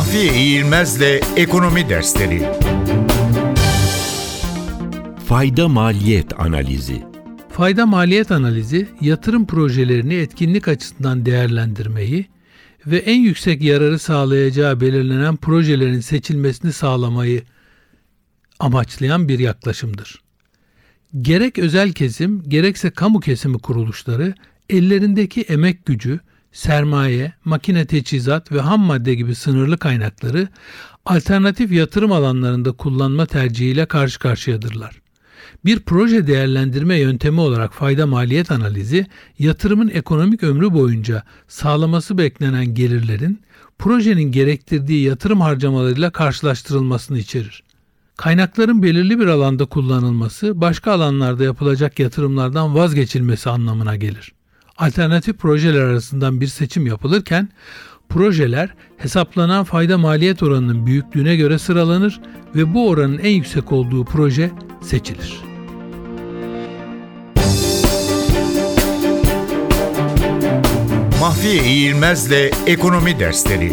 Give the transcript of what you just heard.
Mahfiye İğilmez'le Ekonomi Dersleri Fayda maliyet analizi. Fayda maliyet analizi yatırım projelerini etkinlik açısından değerlendirmeyi ve en yüksek yararı sağlayacağı belirlenen projelerin seçilmesini sağlamayı amaçlayan bir yaklaşımdır. Gerek özel kesim, gerekse kamu kesimi kuruluşları ellerindeki emek gücü, sermaye, makine teçhizat ve ham madde gibi sınırlı kaynakları alternatif yatırım alanlarında kullanma tercihiyle karşı karşıyadırlar. Bir proje değerlendirme yöntemi olarak fayda maliyet analizi, yatırımın ekonomik ömrü boyunca sağlaması beklenen gelirlerin projenin gerektirdiği yatırım harcamalarıyla karşılaştırılmasını içerir. Kaynakların belirli bir alanda kullanılması, başka alanlarda yapılacak yatırımlardan vazgeçilmesi anlamına gelir. Alternatif projeler arasından bir seçim yapılırken, projeler hesaplanan fayda maliyet oranının büyüklüğüne göre sıralanır ve bu oranın en yüksek olduğu proje seçilir. Mahfiye İğilmez'le Ekonomi Dersleri